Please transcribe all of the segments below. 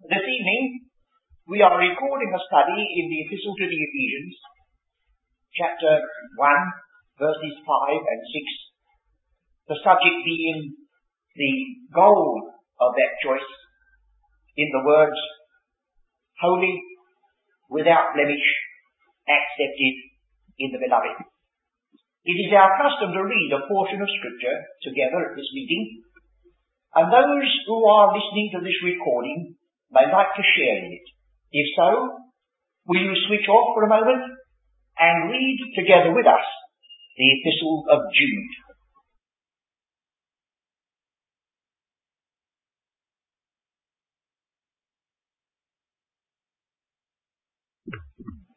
This evening, we are recording a study in the Epistle to the Ephesians, chapter 1, verses 5 and 6. The subject being the goal of that choice in the words, holy, without blemish, accepted in the beloved. It is our custom to read a portion of scripture together at this meeting, and those who are listening to this recording may like to share it. If so, will you switch off for a moment and read together with us the Epistle of Jude?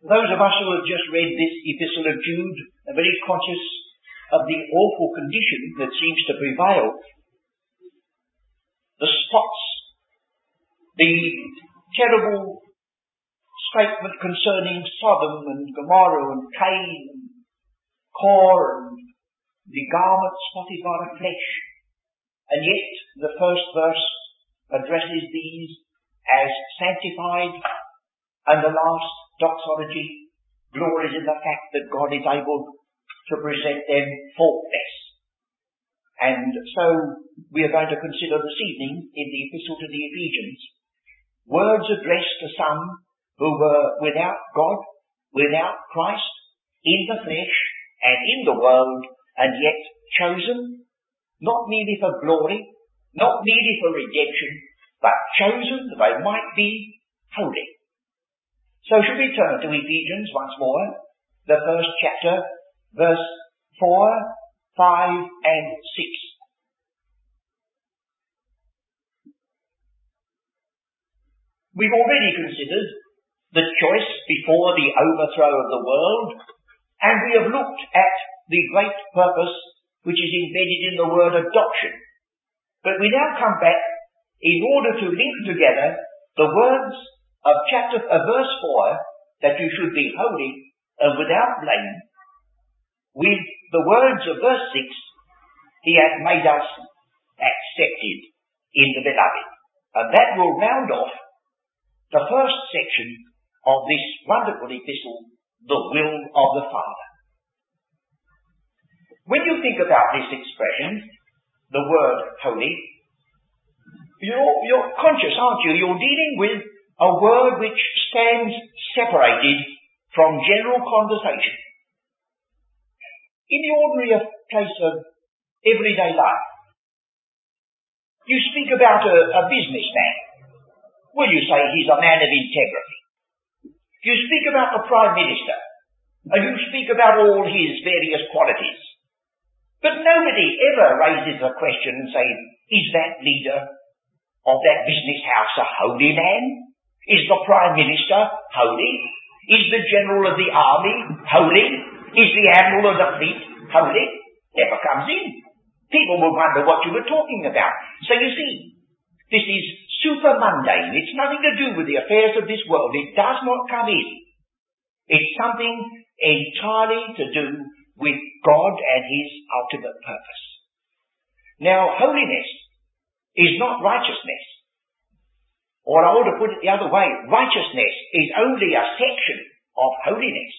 Those of us who have just read this Epistle of Jude are very conscious of the awful condition that seems to prevail. The spots the terrible statement concerning Sodom and Gomorrah and Cain and Core and the garment spotted by the flesh. And yet the first verse addresses these as sanctified and the last doxology glories in the fact that God is able to present them faultless. And so we are going to consider this evening in the Epistle to the Ephesians Words addressed to some who were without God, without Christ, in the flesh and in the world, and yet chosen, not merely for glory, not merely for redemption, but chosen that they might be holy. So should we turn to Ephesians once more, the first chapter, verse 4, 5 and 6. We've already considered the choice before the overthrow of the world, and we have looked at the great purpose which is embedded in the word adoption. But we now come back in order to link together the words of chapter of verse 4 that you should be holy and without blame with the words of verse 6 he hath made us accepted in the beloved. And that will round off the first section of this wonderful epistle, the will of the Father. When you think about this expression, the word holy, you're, you're conscious, aren't you? You're dealing with a word which stands separated from general conversation. In the ordinary place of everyday life, you speak about a, a businessman Will you say he's a man of integrity? You speak about the Prime Minister, and you speak about all his various qualities. But nobody ever raises a question and says, is that leader of that business house a holy man? Is the Prime Minister holy? Is the General of the Army holy? Is the Admiral of the Fleet holy? Never comes in. People will wonder what you were talking about. So you see, this is super mundane. It's nothing to do with the affairs of this world. It does not come in. It's something entirely to do with God and His ultimate purpose. Now, holiness is not righteousness. Or I ought to put it the other way, righteousness is only a section of holiness.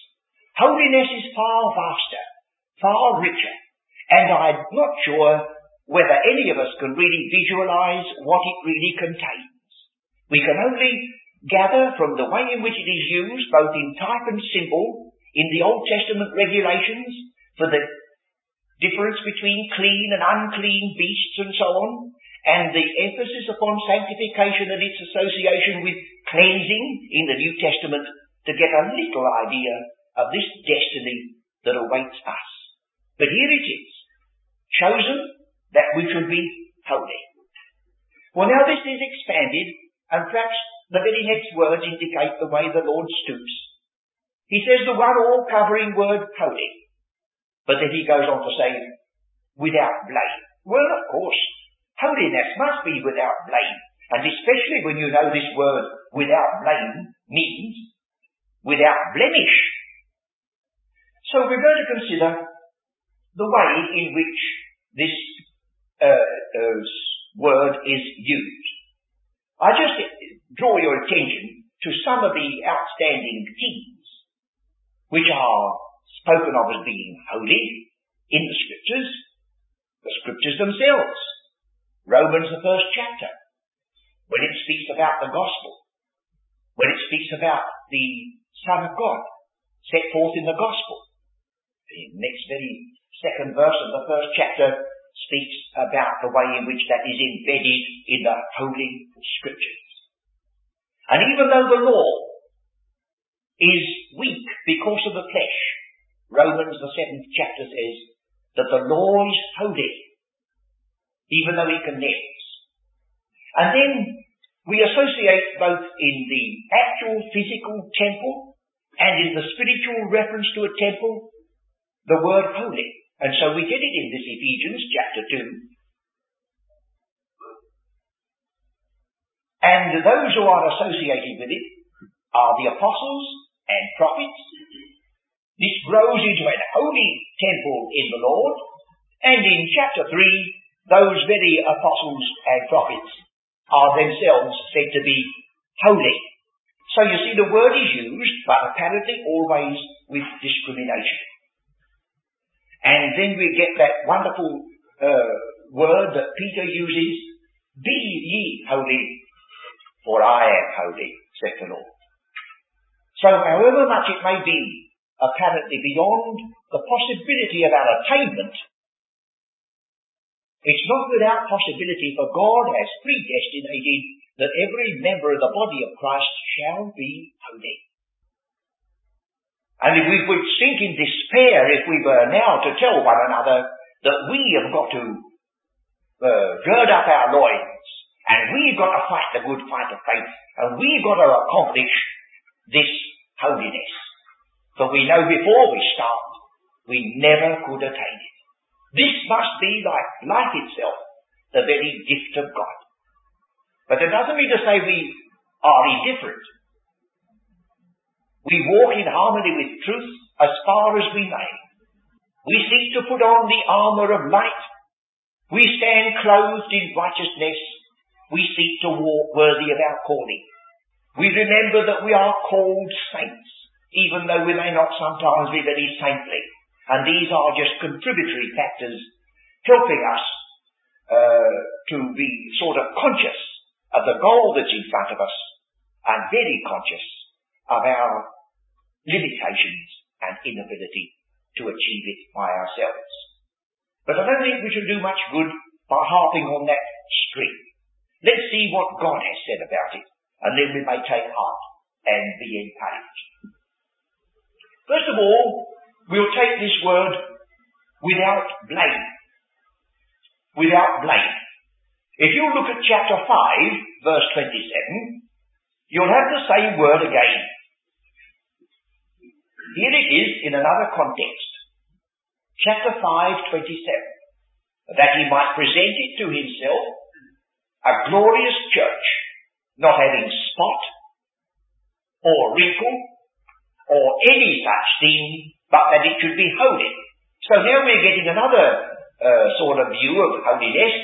Holiness is far vaster, far richer, and I'm not sure whether any of us can really visualize what it really contains. We can only gather from the way in which it is used, both in type and symbol, in the Old Testament regulations for the difference between clean and unclean beasts and so on, and the emphasis upon sanctification and its association with cleansing in the New Testament to get a little idea of this destiny that awaits us. But here it is, chosen that we should be holy. Well, now this is expanded, and perhaps the very next words indicate the way the Lord stoops. He says the one all-covering word holy. But then he goes on to say, without blame. Well, of course, holiness must be without blame. And especially when you know this word without blame means without blemish. So we're going to consider the way in which this uh, word is used. I just draw your attention to some of the outstanding themes which are spoken of as being holy in the scriptures, the scriptures themselves. Romans, the first chapter, when it speaks about the gospel, when it speaks about the Son of God set forth in the gospel. The next very second verse of the first chapter speaks about the way in which that is embedded in the Holy Scriptures. And even though the law is weak because of the flesh, Romans the seventh chapter says that the law is holy, even though it condemns. And then we associate both in the actual physical temple and in the spiritual reference to a temple the word holy. And so we get it in this Ephesians chapter 2. And those who are associated with it are the apostles and prophets. This grows into an holy temple in the Lord. And in chapter 3, those very apostles and prophets are themselves said to be holy. So you see the word is used, but apparently always with discrimination. And then we get that wonderful uh, word that Peter uses, be ye holy, for I am holy, said the Lord. So however much it may be apparently beyond the possibility of our attainment, it's not without possibility for God has predestinated that every member of the body of Christ shall be holy. And if we would sink in despair if we were now to tell one another that we have got to uh, gird up our loins and we've got to fight the good fight of faith and we've got to accomplish this holiness. For we know before we start, we never could attain it. This must be like life itself, the very gift of God. But it doesn't mean to say we are indifferent. We walk in harmony with truth as far as we may. We seek to put on the armour of light. We stand clothed in righteousness. We seek to walk worthy of our calling. We remember that we are called saints, even though we may not sometimes be very saintly. And these are just contributory factors helping us uh, to be sort of conscious of the goal that's in front of us and very conscious of our limitations and inability to achieve it by ourselves. But I don't think we should do much good by harping on that string. Let's see what God has said about it, and then we may take heart and be encouraged. First of all, we'll take this word without blame. Without blame. If you look at chapter 5, verse 27, you'll have the same word again. Here it is in another context. Chapter 5, 27. That he might present it to himself a glorious church, not having spot or wrinkle or any such thing, but that it should be holy. So now we're getting another uh, sort of view of holiness.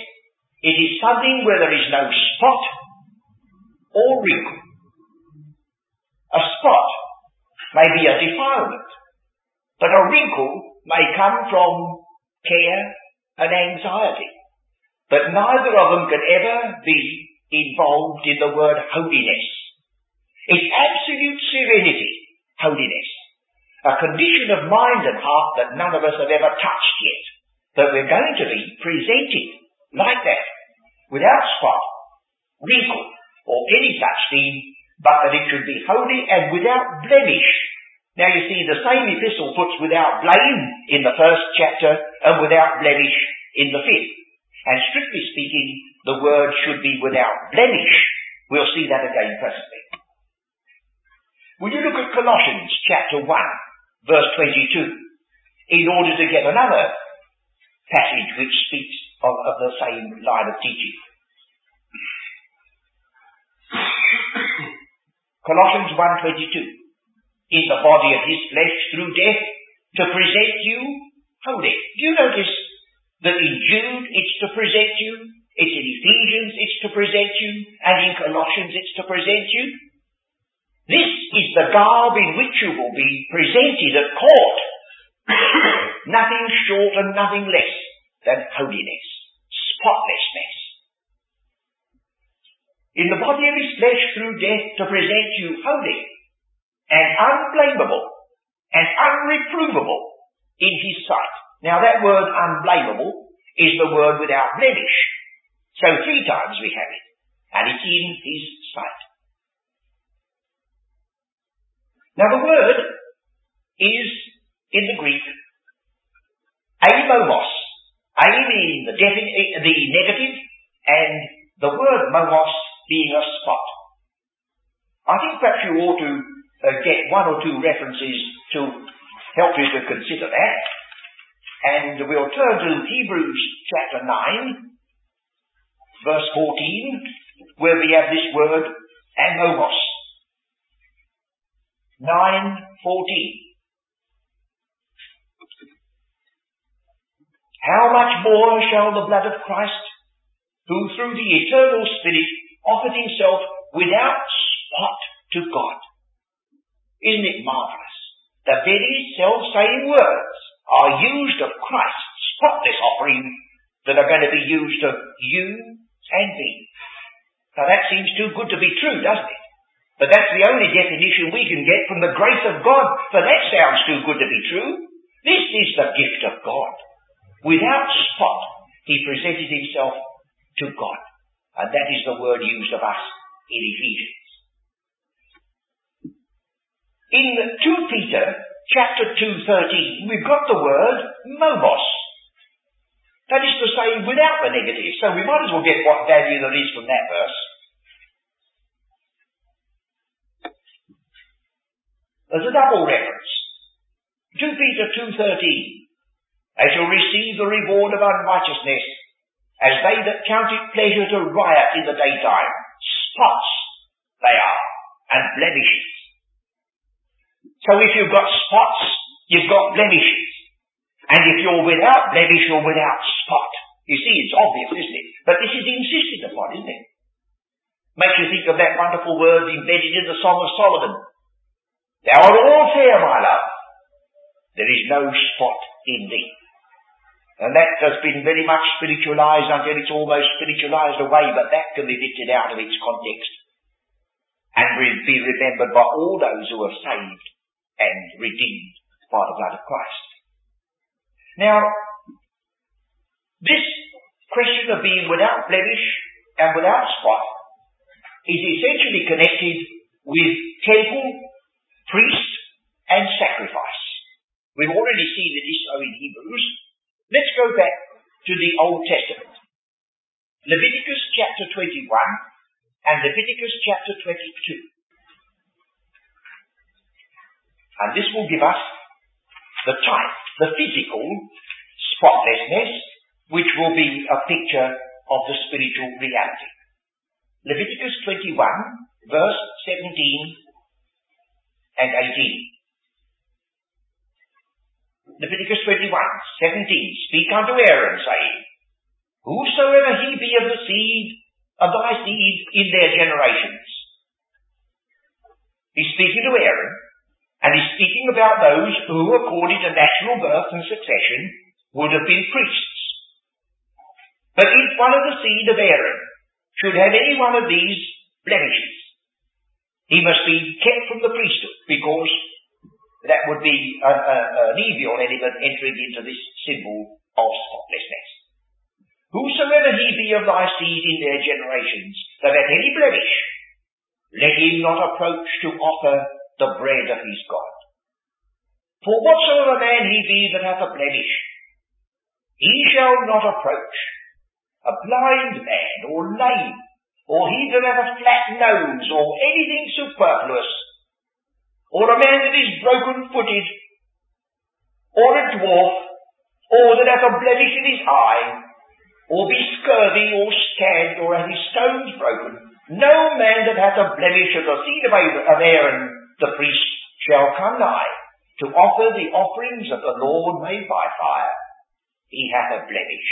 It is something where there is no spot or wrinkle. A spot may be a defilement, but a wrinkle may come from care and anxiety. But neither of them can ever be involved in the word holiness. It's absolute serenity, holiness a condition of mind and heart that none of us have ever touched yet. That we're going to be presented like that, without spot, wrinkle, or any such thing, but that it should be holy and without blemish. Now you see, the same epistle puts without blame in the first chapter and without blemish in the fifth. And strictly speaking, the word should be without blemish. We'll see that again presently. Will you look at Colossians chapter 1? verse 22, in order to get another passage which speaks of, of the same line of teaching. Colossians 1.22 In the body of his flesh through death to present you holy. Do you notice that in Jude it's to present you? It's in Ephesians it's to present you, and in Colossians it's to present you. This is the garb in which you will be presented at court. nothing short and nothing less than holiness, spotlessness. In the body of his flesh through death to present you holy and unblameable and unreprovable in his sight. Now that word unblameable is the word without blemish. So three times we have it. And it's in his sight. Now the word is in the Greek amomos. A being the, the negative and the word momos being a spot. I think perhaps you ought to uh, get one or two references to help you to consider that. And we'll turn to Hebrews chapter 9, verse 14, where we have this word amomos. 9.14. How much more shall the blood of Christ, who through the eternal Spirit offered himself without spot to God. Isn't it marvelous? The very self-same words are used of Christ's spotless offering that are going to be used of you and me. Now that seems too good to be true, doesn't it? But that's the only definition we can get from the grace of God, for that sounds too good to be true. This is the gift of God. Without spot, he presented himself to God. And that is the word used of us in Ephesians. In 2 Peter chapter 2.13, we've got the word momos. That is to say, without the negative. So we might as well get what value there is from that verse. There's a double reference. 2 Peter 2.13. They shall receive the reward of unrighteousness as they that count it pleasure to riot in the daytime. Spots they are, and blemishes. So if you've got spots, you've got blemishes. And if you're without blemish, you're without spot. You see, it's obvious, isn't it? But this is insisted upon, isn't it? Makes you think of that wonderful word embedded in the Song of Solomon. Thou art all fair, my love. There is no spot in thee. And that has been very much spiritualized until it's almost spiritualized away, but that can be lifted out of its context and be remembered by all those who are saved and redeemed by the blood of Christ. Now, this question of being without blemish and without spot is essentially connected with temple, priest, and sacrifice. We've already seen this in Hebrews, Let's go back to the Old Testament. Leviticus chapter 21 and Leviticus chapter 22. And this will give us the type, the physical spotlessness, which will be a picture of the spiritual reality. Leviticus 21, verse 17 and 18. Leviticus 21, 17, Speak unto Aaron, saying, Whosoever he be of the seed of thy seed in their generations. He's speaking to Aaron, and he's speaking about those who, according to natural birth and succession, would have been priests. But if one of the seed of Aaron should have any one of these blemishes, he must be kept from the priesthood, because that would be a, a, an evil element entering into this symbol of spotlessness. Whosoever he be of thy seed in their generations, that hath any blemish, let him not approach to offer the bread of his God. For whatsoever man he be that hath a blemish, he shall not approach. A blind man, or lame, or he that hath a flat nose, or anything superfluous, or a man that is broken footed, or a dwarf, or that hath a blemish in his eye, or be scurvy, or scant, or hath his stones broken, no man that hath a blemish of the seed of Aaron, the priest, shall come nigh to offer the offerings of the Lord made by fire. He hath a blemish.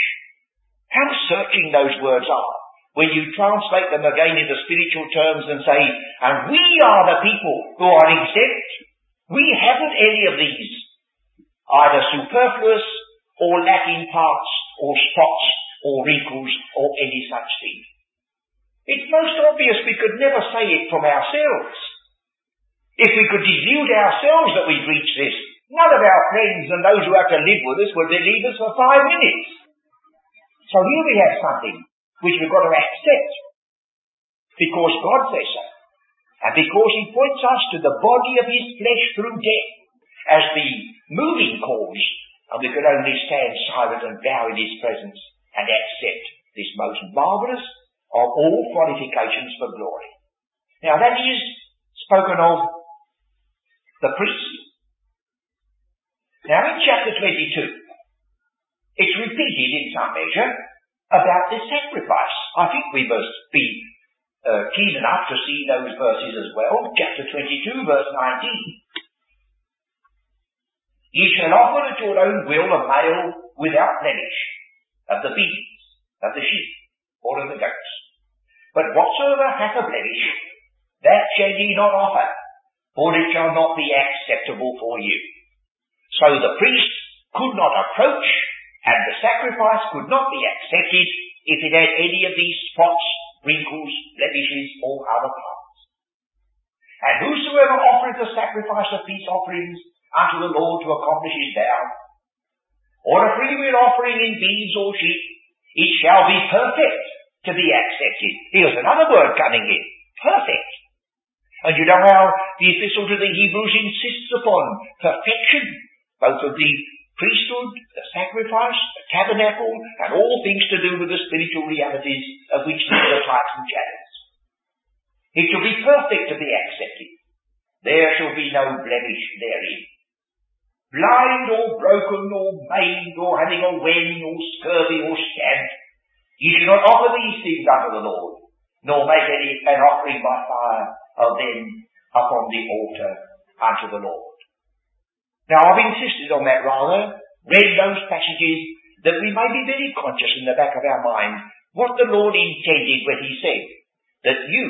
How searching those words are when you translate them again into spiritual terms and say, and we are the people who are exempt. We haven't any of these, either superfluous or lacking parts or spots or wrinkles or any such thing. It's most obvious we could never say it from ourselves. If we could delude ourselves that we've reached this, none of our friends and those who have to live with us would believe us for five minutes. So here we have something which we've got to accept because God says so. And because He points us to the body of His flesh through death as the moving cause, and we can only stand silent and bow in His presence and accept this most marvellous of all qualifications for glory. Now that is spoken of the priest. Now in chapter 22, it's repeated in some measure about this sacrifice. I think we must be uh, keen enough to see those verses as well. Chapter 22, verse 19. Ye shall offer at your own will a male without blemish of the beasts, of the sheep, or of the goats. But whatsoever hath a blemish, that shall ye not offer, for it shall not be acceptable for you. So the priest could not approach, and the sacrifice could not be accepted if it had any of these spots, wrinkles, blemishes, or other parts. And whosoever offereth a sacrifice of peace offerings unto the Lord to accomplish his vow, or a freewill offering in beeves or sheep, it shall be perfect to be accepted. Here's another word coming in. Perfect. And you know how the epistle to the Hebrews insists upon perfection, both of the priesthood, the sacrifice, the tabernacle, and all things to do with the spiritual realities of which these are types and shadows. It shall be perfect to be accepted. There shall be no blemish therein blind or broken or maimed or having a wen or scurvy or scant. Ye shall not offer these things unto the Lord, nor make any an offering by fire of them upon the altar unto the Lord. Now I've insisted on that rather, read those passages that we may be very conscious in the back of our mind what the Lord intended when he said that you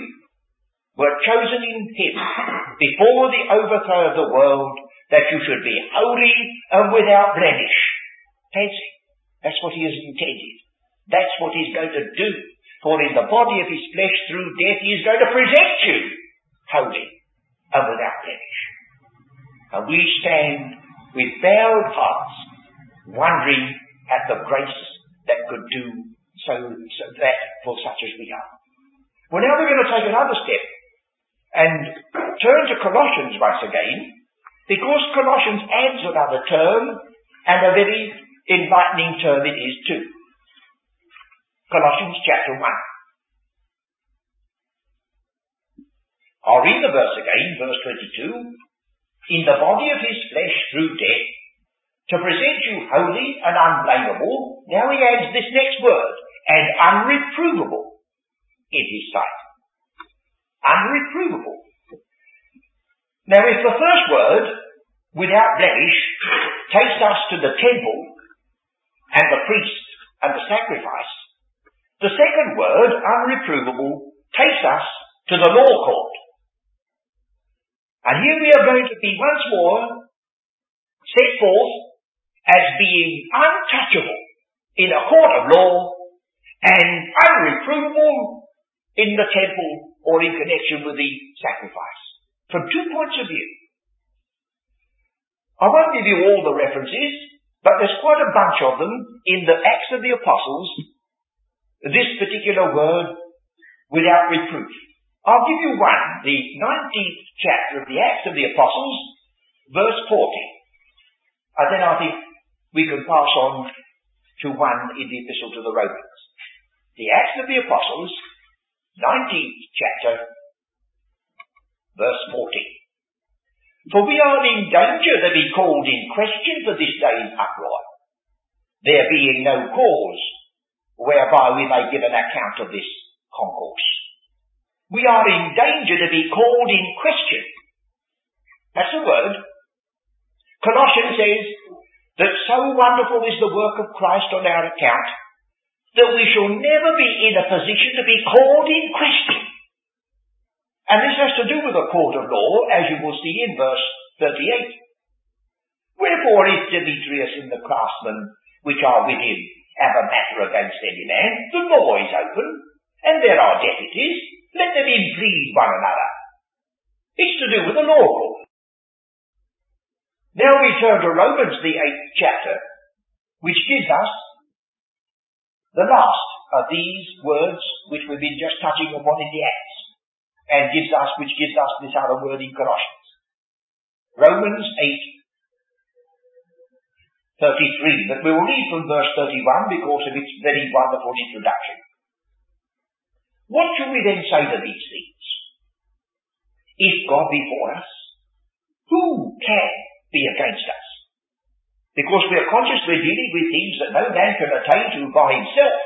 were chosen in him before the overthrow of the world that you should be holy and without blemish. It. That's what he has intended. That's what he's going to do. For in the body of his flesh through death he is going to present you holy and without blemish. And we stand with bowed hearts wondering at the grace that could do so, so that for such as we are. Well now we're going to take another step and turn to Colossians once again because Colossians adds another term, and a very enlightening term it is too. Colossians chapter 1. I'll read the verse again, verse 22. In the body of his flesh through death, to present you holy and unblameable, now he adds this next word, and unreprovable in his sight. Unreprovable. Now if the first word, without blemish, takes us to the temple and the priest and the sacrifice, the second word, unreprovable, takes us to the law court. And here we are going to be once more set forth as being untouchable in a court of law and unreprovable in the temple or in connection with the sacrifice from two points of view. I won't give you all the references, but there's quite a bunch of them in the Acts of the Apostles, this particular word, without reproof. I'll give you one, the 19th chapter of the Acts of the Apostles, verse 40. And then I think we can pass on to one in the Epistle to the Romans. The Acts of the Apostles, 19th chapter, Verse 40. For we are in danger to be called in question for this day's uproar, there being no cause whereby we may give an account of this concourse. We are in danger to be called in question. That's the word. Colossians says that so wonderful is the work of Christ on our account that we shall never be in a position to be called in question. And this has to do with the court of law, as you will see in verse 38. Wherefore if Demetrius and the craftsmen which are with him have a matter against any man, the law is open, and there are deputies, let them implead one another. It's to do with the law. Now we turn to Romans, the eighth chapter, which gives us the last of these words which we've been just touching upon in the Acts, and gives us, which gives us this other word in Colossians. Romans 8, 33, that we will read from verse 31 because of its very wonderful introduction. What should we then say to these things? If God be for us, who can be against us? Because we are conscious we're dealing with things that no man can attain to by himself.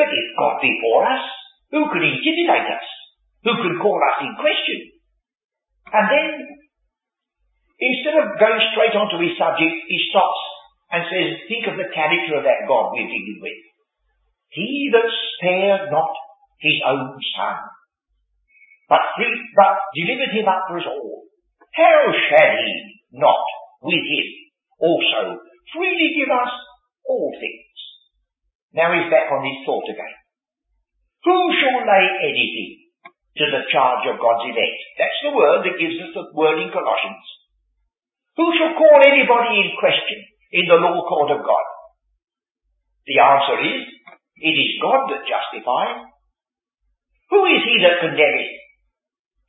But if God be for us, who can intimidate us? Who can call us in question? And then, instead of going straight on to his subject, he stops and says, think of the character of that God we're dealing with. He that spared not his own son, but, but delivered him up for us all, how shall he not with him also freely give us all things. Now he's back on his thought again. Who shall lay anything to the charge of God's elect? That's the word that gives us the word in Colossians. Who shall call anybody in question in the law court of God? The answer is, it is God that justifies. Who is he that condemneth?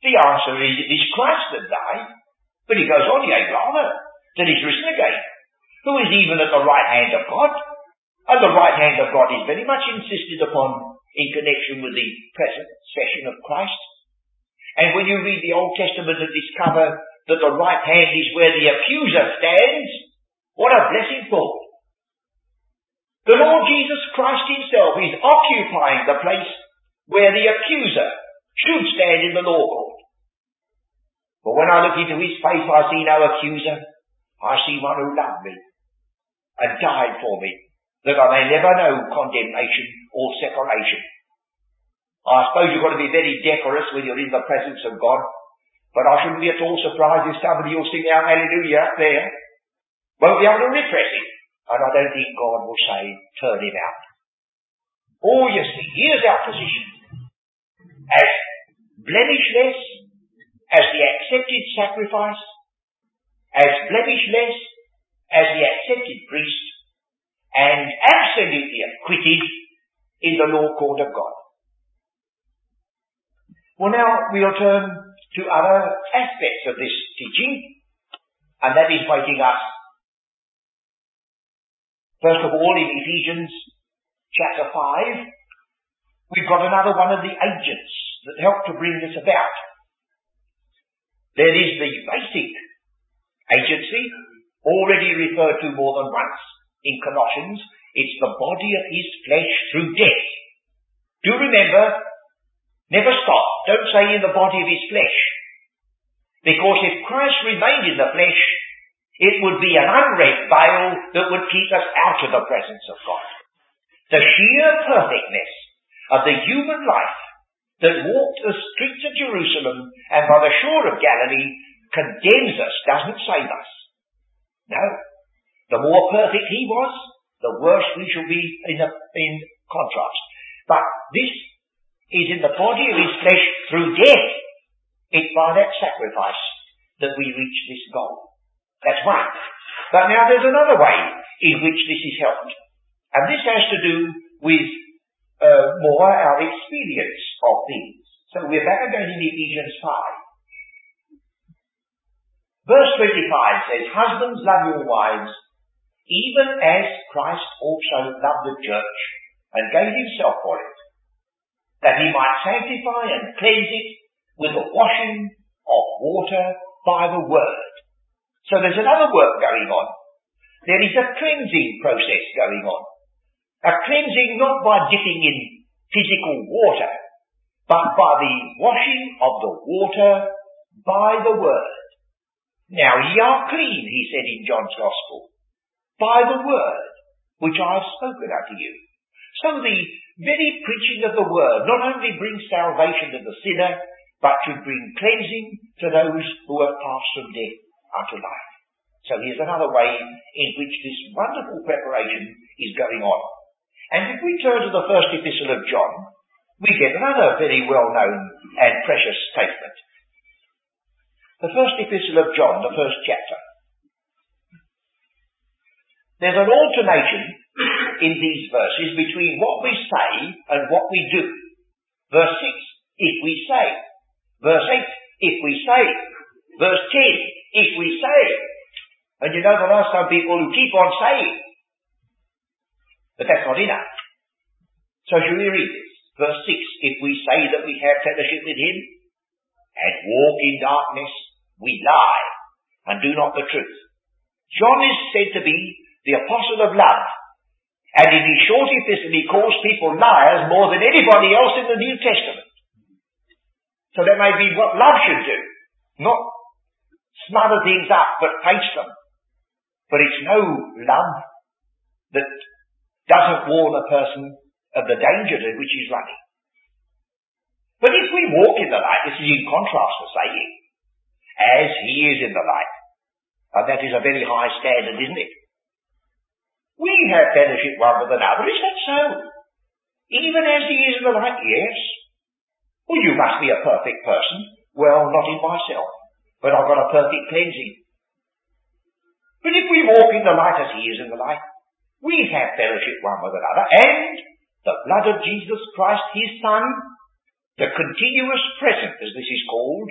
The answer is, it is Christ that died. But he goes on, yea, rather, that he's risen again, who is even at the right hand of God. And the right hand of God is very much insisted upon in connection with the present session of Christ. And when you read the Old Testament and discover that the right hand is where the accuser stands, what a blessed thought. The Lord Jesus Christ himself is occupying the place where the accuser should stand in the law court. But when I look into his face, I see no accuser. I see one who loved me and died for me, that I may never know condemnation or separation. I suppose you've got to be very decorous when you're in the presence of God, but I shouldn't be at all surprised if somebody will sing out hallelujah up there. Won't be able to repress it. And I don't think God will say, turn him out. Oh, you see, here's our position. As blemishless as the accepted sacrifice as blemishless as the accepted priest and absolutely acquitted in the law court of God. Well now we'll turn to other aspects of this teaching and that is waiting us. First of all in Ephesians chapter 5 we've got another one of the agents that helped to bring this about. There is the basic agency, already referred to more than once in Colossians. It's the body of his flesh through death. Do remember, never stop. Don't say in the body of his flesh. Because if Christ remained in the flesh, it would be an unread veil that would keep us out of the presence of God. The sheer perfectness of the human life that walked the streets of Jerusalem and by the shore of Galilee condemns us, doesn't save us. No. The more perfect he was, the worse we shall be in, a, in contrast. But this is in the body of his flesh through death. It's by that sacrifice that we reach this goal. That's one. But now there's another way in which this is helped. And this has to do with uh, more our experience of things. So we're back again in Ephesians 5. Verse 25 says, Husbands, love your wives, even as Christ also loved the church and gave himself for it, that he might sanctify and cleanse it with the washing of water by the word. So there's another work going on. There is a cleansing process going on. A cleansing not by dipping in physical water, but by the washing of the water by the word. Now ye are clean, he said in John's Gospel, by the word which I have spoken unto you. So the very preaching of the word not only brings salvation to the sinner, but to bring cleansing to those who have passed from death unto life. So here's another way in which this wonderful preparation is going on. And if we turn to the first epistle of John, we get another very well-known and precious statement. The first epistle of John, the first chapter. There's an alternation in these verses between what we say and what we do. Verse 6, if we say. Verse 8, if we say. Verse 10, if we say. And you know there are some people who keep on saying. But that's not enough. So shall we read this? Verse 6, if we say that we have fellowship with him and walk in darkness, we lie and do not the truth. John is said to be the apostle of love. And in his short epistle he calls people liars more than anybody else in the New Testament. So that may be what love should do. Not smother things up, but face them. But it's no love that doesn't warn a person of the danger to which he's running. But if we walk in the light, this is in contrast to saying, as he is in the light. And that is a very high standard, isn't it? We have fellowship one with another. Is that so? Even as he is in the light, yes. Well, you must be a perfect person. Well, not in myself, but I've got a perfect cleansing. But if we walk in the light as he is in the light, we have fellowship one with another, and the blood of Jesus Christ, his Son, the continuous present, as this is called,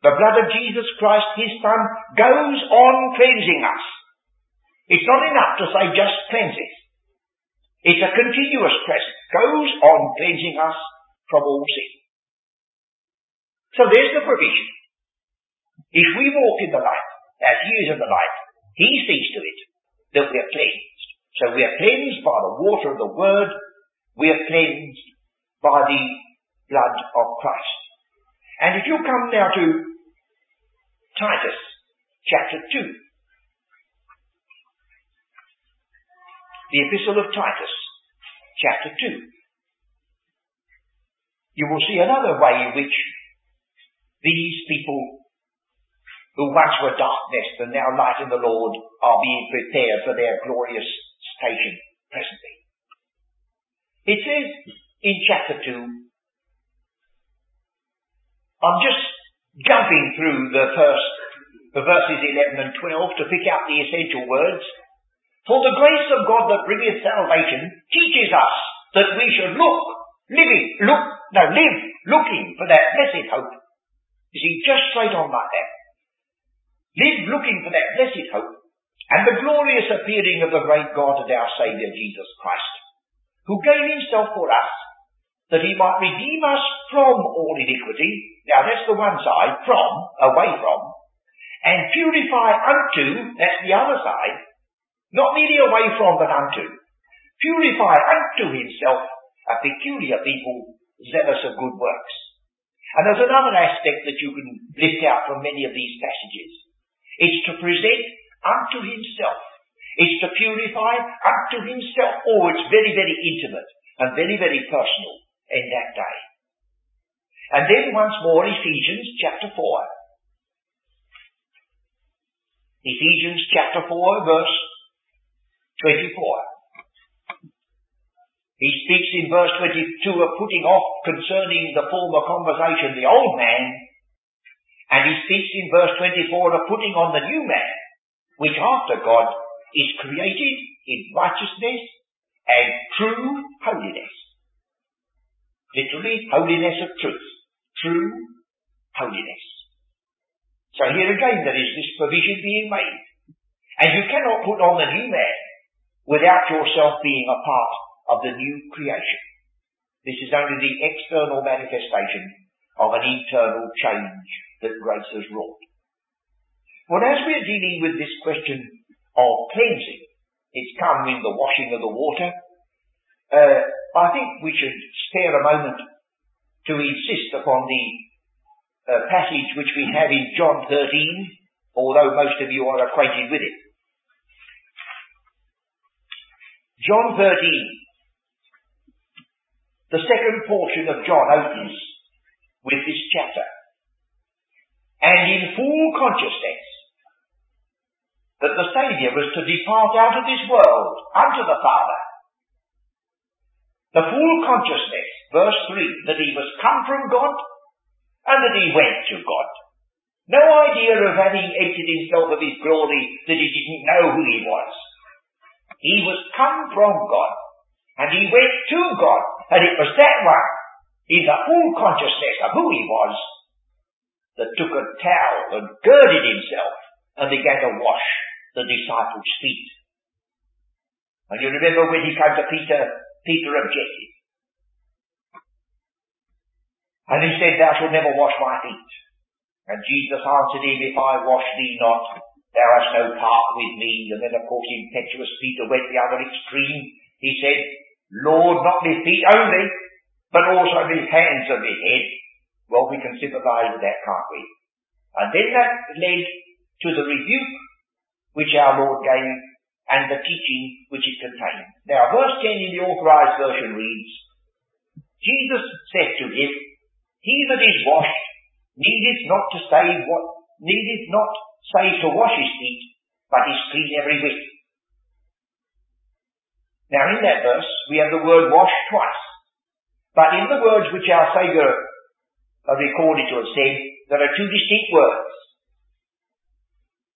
the blood of Jesus Christ, his Son, goes on cleansing us. It's not enough to say just cleanses. It's a continuous presence. Goes on cleansing us from all sin. So there's the provision. If we walk in the light, as he is in the light, he sees to it that we are cleansed. So we are cleansed by the water of the word. We are cleansed by the blood of Christ. And if you come now to Titus chapter 2, the epistle of Titus, chapter 2. You will see another way in which these people who once were darkness and now light in the Lord are being prepared for their glorious station presently. It says in chapter 2, I'm just jumping through the first, the verses 11 and 12 to pick out the essential words. For the grace of God that bringeth salvation teaches us that we should look, living, look, no, live looking for that blessed hope. You see, just straight on like that. Live looking for that blessed hope and the glorious appearing of the great God and our Saviour Jesus Christ, who gave himself for us that he might redeem us from all iniquity. Now that's the one side, from, away from, and purify unto, that's the other side, not merely away from, but unto. Purify unto himself a peculiar people, zealous of good works. And there's another aspect that you can lift out from many of these passages. It's to present unto himself. It's to purify unto himself. Oh, it's very, very intimate and very, very personal in that day. And then once more, Ephesians chapter 4. Ephesians chapter 4 verse 24. He speaks in verse 22 of putting off concerning the former conversation the old man, and he speaks in verse 24 of putting on the new man, which after God is created in righteousness and true holiness. Literally, holiness of truth. True holiness. So here again there is this provision being made. And you cannot put on the new man without yourself being a part of the new creation. This is only the external manifestation of an internal change that grace has wrought. Well, as we are dealing with this question of cleansing, it's come in the washing of the water, uh, I think we should spare a moment to insist upon the uh, passage which we have in John 13, although most of you are acquainted with it. John 13. The second portion of John opens with this chapter. And in full consciousness that the Saviour was to depart out of this world unto the Father. The full consciousness, verse 3, that he was come from God and that he went to God. No idea of having emptied himself of his glory that he didn't know who he was. He was come from God and he went to God and it was that one in the full consciousness of who he was that took a towel and girded himself and began to wash the disciples' feet. And you remember when he came to Peter, Peter objected. And he said, Thou shalt never wash my feet. And Jesus answered him, If I wash thee not, thou hast no part with me. And then of course impetuous Peter went the other extreme. He said, Lord, not my feet only, but also my hands and my head. Well, we can sympathize with that, can't we? And then that led to the rebuke which our Lord gave and the teaching which it contained. Now verse 10 in the authorized version reads, Jesus said to him, He that is washed needeth not to say what, needeth not say to wash his feet, but is clean every whit. Now in that verse we have the word wash twice. But in the words which our Saviour uh, recorded to have said, there are two distinct words.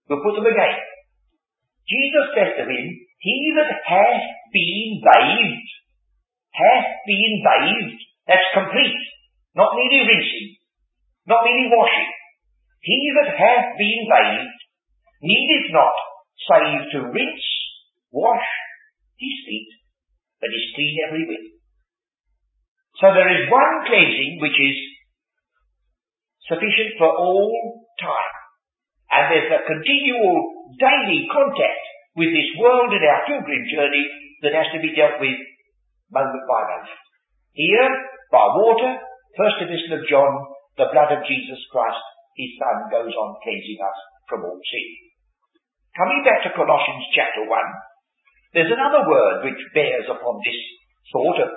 We'll put them again. Jesus says to him, He that hath been bathed, hath been bathed, that's complete, not merely rinsing, not merely washing. He that hath been bathed needeth not save to rinse, wash his feet, but is clean every whit. So there is one cleansing which is sufficient for all time. And there's a continual daily contact with this world and our pilgrim journey that has to be dealt with moment by moment. Here, by water, first epistle of John, the blood of Jesus Christ, his son, goes on cleansing us from all sin. Coming back to Colossians chapter 1, there's another word which bears upon this thought of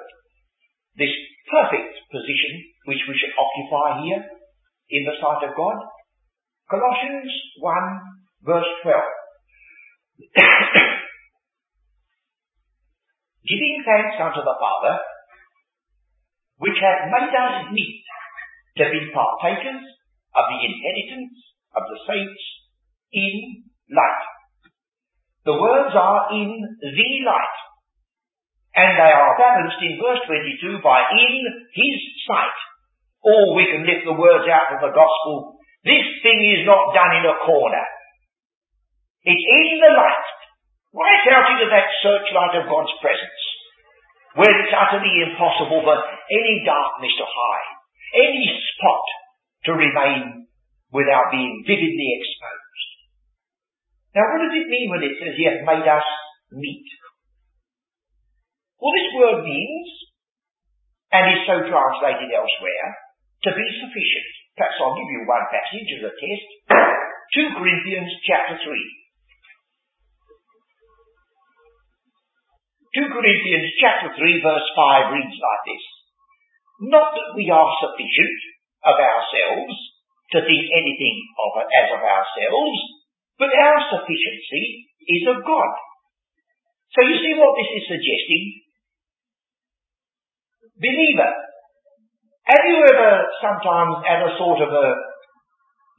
this perfect position which we should occupy here in the sight of God. Colossians 1 verse 12. Giving thanks unto the Father, which hath made us meet to be partakers of the inheritance of the saints in light. The words are in the light. And they are balanced in verse 22 by in his sight. Or we can lift the words out of the gospel this thing is not done in a corner. It's in the light. Right out into that searchlight of God's presence. Where it's utterly impossible for any darkness to hide. Any spot to remain without being vividly exposed. Now what does it mean when it says he hath made us meet? Well this word means, and is so translated elsewhere, to be sufficient. Perhaps I'll give you one passage as a test. 2 Corinthians chapter 3. 2 Corinthians chapter 3 verse 5 reads like this. Not that we are sufficient of ourselves to think anything of as of ourselves, but our sufficiency is of God. So you see what this is suggesting? Believer, have you ever sometimes had a sort of a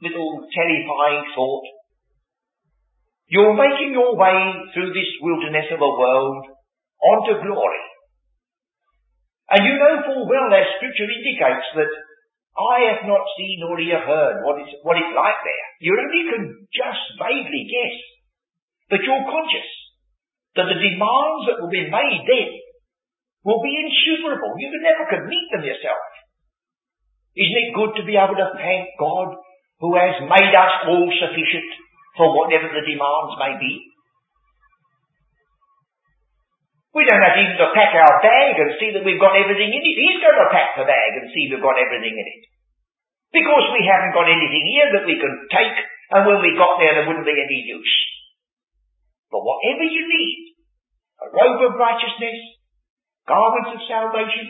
little terrifying thought? You're making your way through this wilderness of a world onto glory. And you know full well, as scripture indicates, that Eye have not seen nor ear heard what it's, what it's like there. You only can just vaguely guess. But you're conscious that the demands that will be made then will be insuperable. You never could meet them yourself. Isn't it good to be able to thank God who has made us all sufficient for whatever the demands may be? We don't have even to pack our bag and see that we've got everything in it. He's going to pack the bag and see we've got everything in it. Because we haven't got anything here that we can take, and when we got there, there wouldn't be any use. But whatever you need, a robe of righteousness, garments of salvation,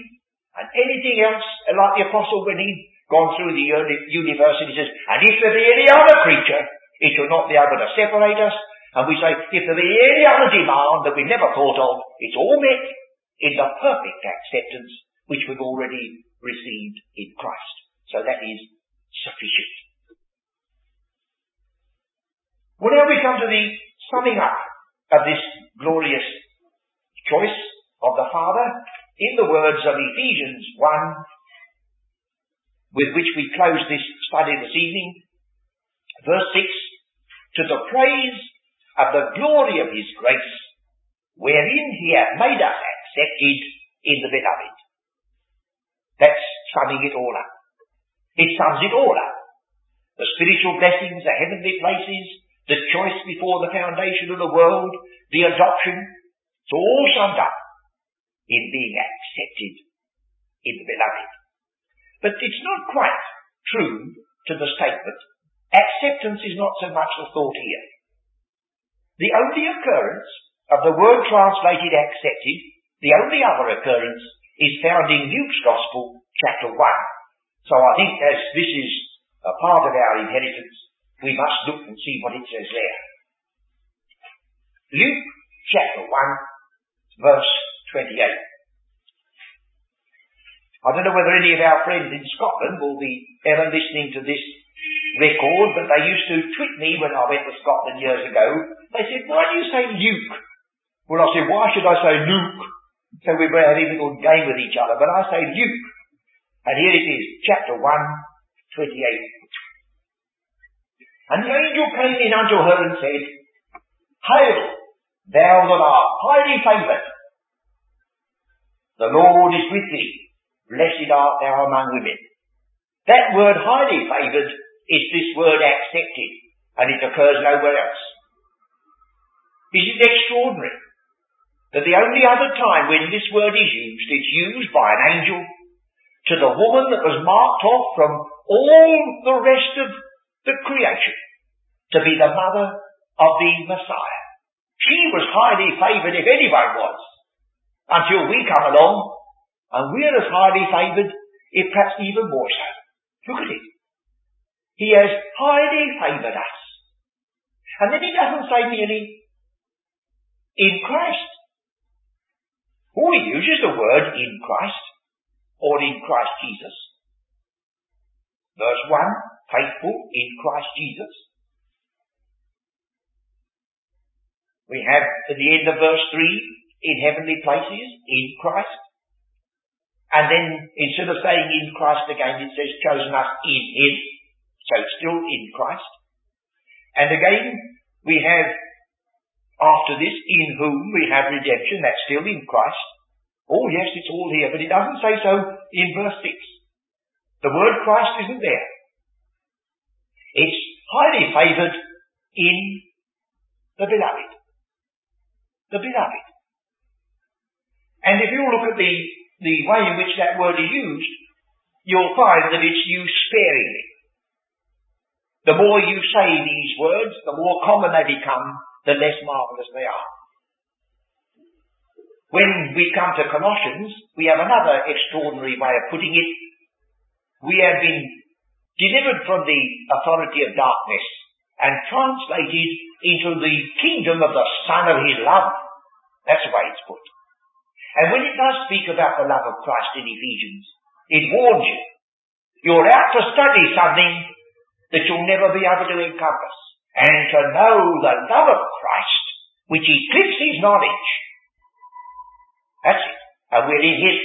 and anything else, like the apostle when he'd gone through the universe he says, and if there be any other creature, it shall not be able to separate us. And we say, if there be any other demand that we never thought of, it's all met in the perfect acceptance which we've already received in Christ. So that is sufficient. Well, now we come to the summing up of this glorious choice of the Father in the words of Ephesians 1, with which we close this study this evening. Verse 6, to the praise of the glory of his grace, wherein he hath made us accepted in the beloved. That's summing it all up. It sums it all up. The spiritual blessings, the heavenly places, the choice before the foundation of the world, the adoption, it's all summed up in being accepted in the beloved. But it's not quite true to the statement. Acceptance is not so much the thought here. The only occurrence of the word translated accepted, the only other occurrence is found in Luke's Gospel, chapter 1. So I think as this is a part of our inheritance, we must look and see what it says there. Luke chapter 1, verse 28. I don't know whether any of our friends in Scotland will be ever listening to this record, but they used to twit me when I went to Scotland years ago. They said, why do you say Luke? Well, I said, why should I say Luke? So we were having a little game with each other, but I say Luke. And here it is, chapter 1, 28. And the angel came in unto her and said, Hail, thou that art highly favoured. The Lord is with thee. Blessed art thou among women. That word highly favoured is this word accepted, and it occurs nowhere else. Is it extraordinary that the only other time when this word is used, it's used by an angel to the woman that was marked off from all the rest of the creation to be the mother of the Messiah. She was highly favoured if anyone was, until we come along and we're as highly favoured, if perhaps even more so. Look at it. He has highly favoured us. And then he doesn't say merely in Christ. He uses the word in Christ or in Christ Jesus. Verse 1, faithful in Christ Jesus. We have at the end of verse 3, in heavenly places, in Christ. And then instead of saying in Christ again, it says chosen us in Him. So it's still in Christ. And again, we have after this, in whom we have redemption, that's still in Christ. Oh yes, it's all here, but it doesn't say so in verse 6. The word Christ isn't there. It's highly favoured in the beloved. The beloved. And if you look at the, the way in which that word is used, you'll find that it's used sparingly. The more you say these words, the more common they become, the less marvellous they are. When we come to Colossians, we have another extraordinary way of putting it. We have been delivered from the authority of darkness and translated into the kingdom of the Son of His love. That's the way it's put. And when it does speak about the love of Christ in Ephesians, it warns you. You're out to study something that you'll never be able to encompass. And to know the love of Christ, which eclipses knowledge, that's it. And we're in Him.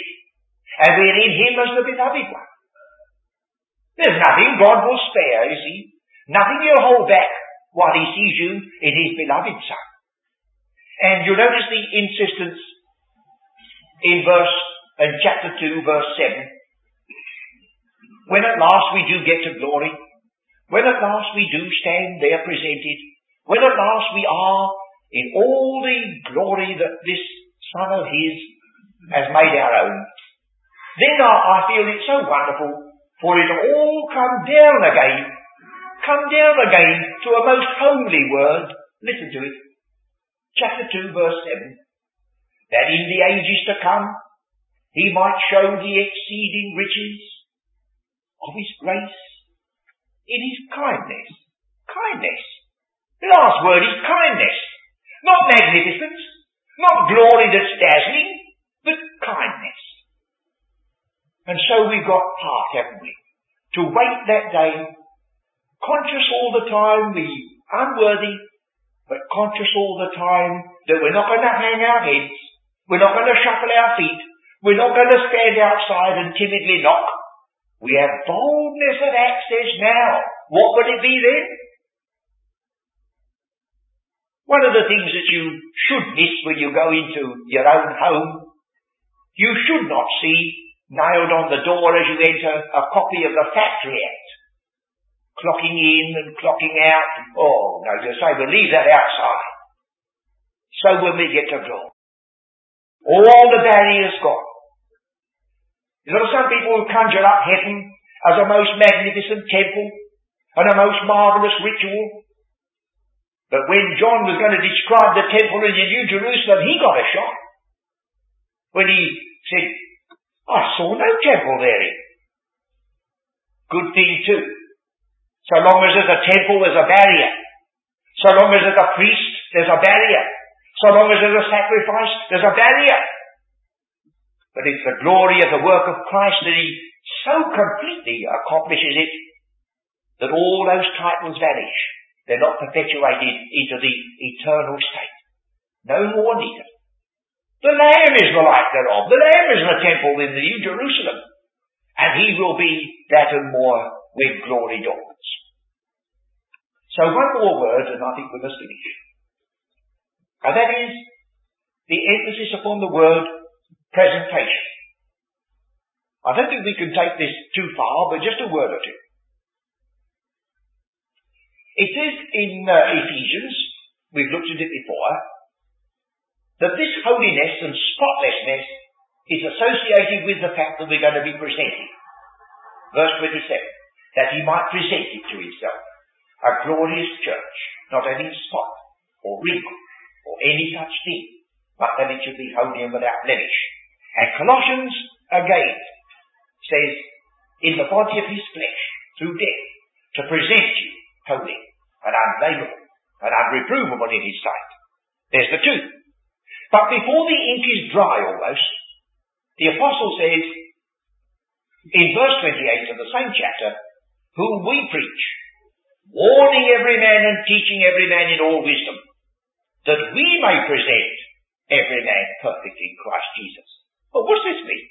And we're in Him as the beloved one. There's nothing God will spare, you see. Nothing He'll hold back while He sees you in His beloved Son. And you notice the insistence in verse, in chapter 2, verse 7. When at last we do get to glory, when at last we do stand there presented, when at last we are in all the glory that this Son of His has made our own. Then I, I feel it's so wonderful for it all come down again, come down again to a most holy word. Listen to it. Chapter 2 verse 7. that in the ages to come he might show the exceeding riches of his grace in his kindness. Kindness. The last word is kindness. Not magnificence, not glory that's dazzling, but kindness. And so we've got part, haven't we? To wait that day, conscious all the time we unworthy, but conscious all the time that we're not going to hang our heads, we're not going to shuffle our feet, we're not going to stand outside and timidly knock. We have boldness of access now. What would it be then? One of the things that you should miss when you go into your own home, you should not see nailed on the door as you enter a copy of the Factory Act. Clocking in and clocking out. Oh, no, you say, we'll leave that outside. So when we get to glory, all the barriers gone. You know, some people who conjure up heaven as a most magnificent temple and a most marvellous ritual. But when John was going to describe the temple in the New Jerusalem, he got a shock. When he said, I saw no temple therein. Good thing too. So long as there's a temple, there's a barrier. So long as there's a priest, there's a barrier. So long as there's a sacrifice, there's a barrier. But it's the glory of the work of Christ that He so completely accomplishes it that all those titles vanish. They're not perpetuated into the eternal state. No more needed. The Lamb is the light thereof. The Lamb is the temple in the New Jerusalem. And He will be that and more when glory dawns. So one more word and I think we must finish. And that is the emphasis upon the word presentation. I don't think we can take this too far, but just a word or two. It says in uh, Ephesians, we've looked at it before, that this holiness and spotlessness is associated with the fact that we're going to be presented. Verse 27, that he might present it to himself, a glorious church, not having spot or wrinkle or any such thing, but that it should be holy and without blemish. And Colossians, again, says, in the body of his flesh, through death, to present you holy and unblameable and unreprovable in his sight. There's the two. But before the ink is dry almost, the apostle says in verse 28 of the same chapter, whom we preach, warning every man and teaching every man in all wisdom, that we may present every man perfect in Christ Jesus. Well, what's this mean?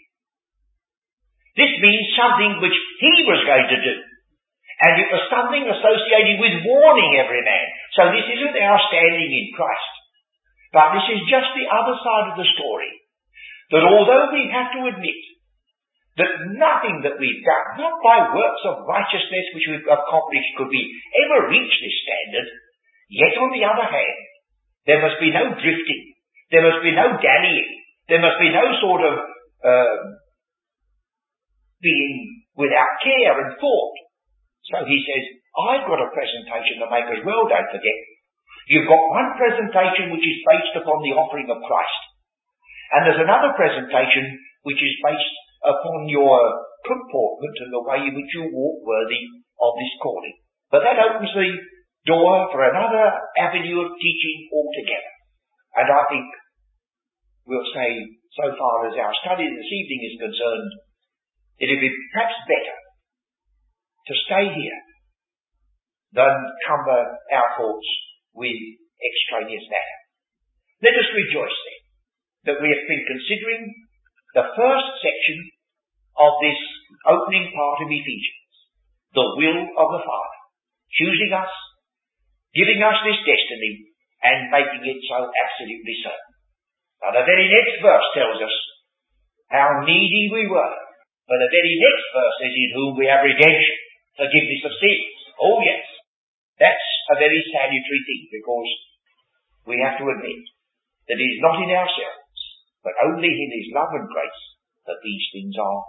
This means something which he was going to do. And it was something associated with warning every man. So this isn't our standing in Christ. But this is just the other side of the story. That although we have to admit that nothing that we've done, not by works of righteousness which we've accomplished could we ever reach this standard, yet on the other hand, there must be no drifting. There must be no dallying. There must be no sort of uh, being without care and thought. So he says, I've got a presentation to make as well, don't forget. You've got one presentation which is based upon the offering of Christ. And there's another presentation which is based upon your comportment and the way in which you walk worthy of this calling. But that opens the door for another avenue of teaching altogether. And I think we'll say, so far as our study this evening is concerned, it'd be perhaps better to stay here than cumber our thoughts with extraneous matter. Let us rejoice then that we have been considering the first section of this opening part of Ephesians, the will of the Father, choosing us, giving us this destiny, and making it so absolutely certain. Now the very next verse tells us how needy we were, but the very next verse says in whom we have redemption forgiveness of sins. Oh yes. That's a very salutary thing because we have to admit that it is not in ourselves, but only in His love and grace that these things are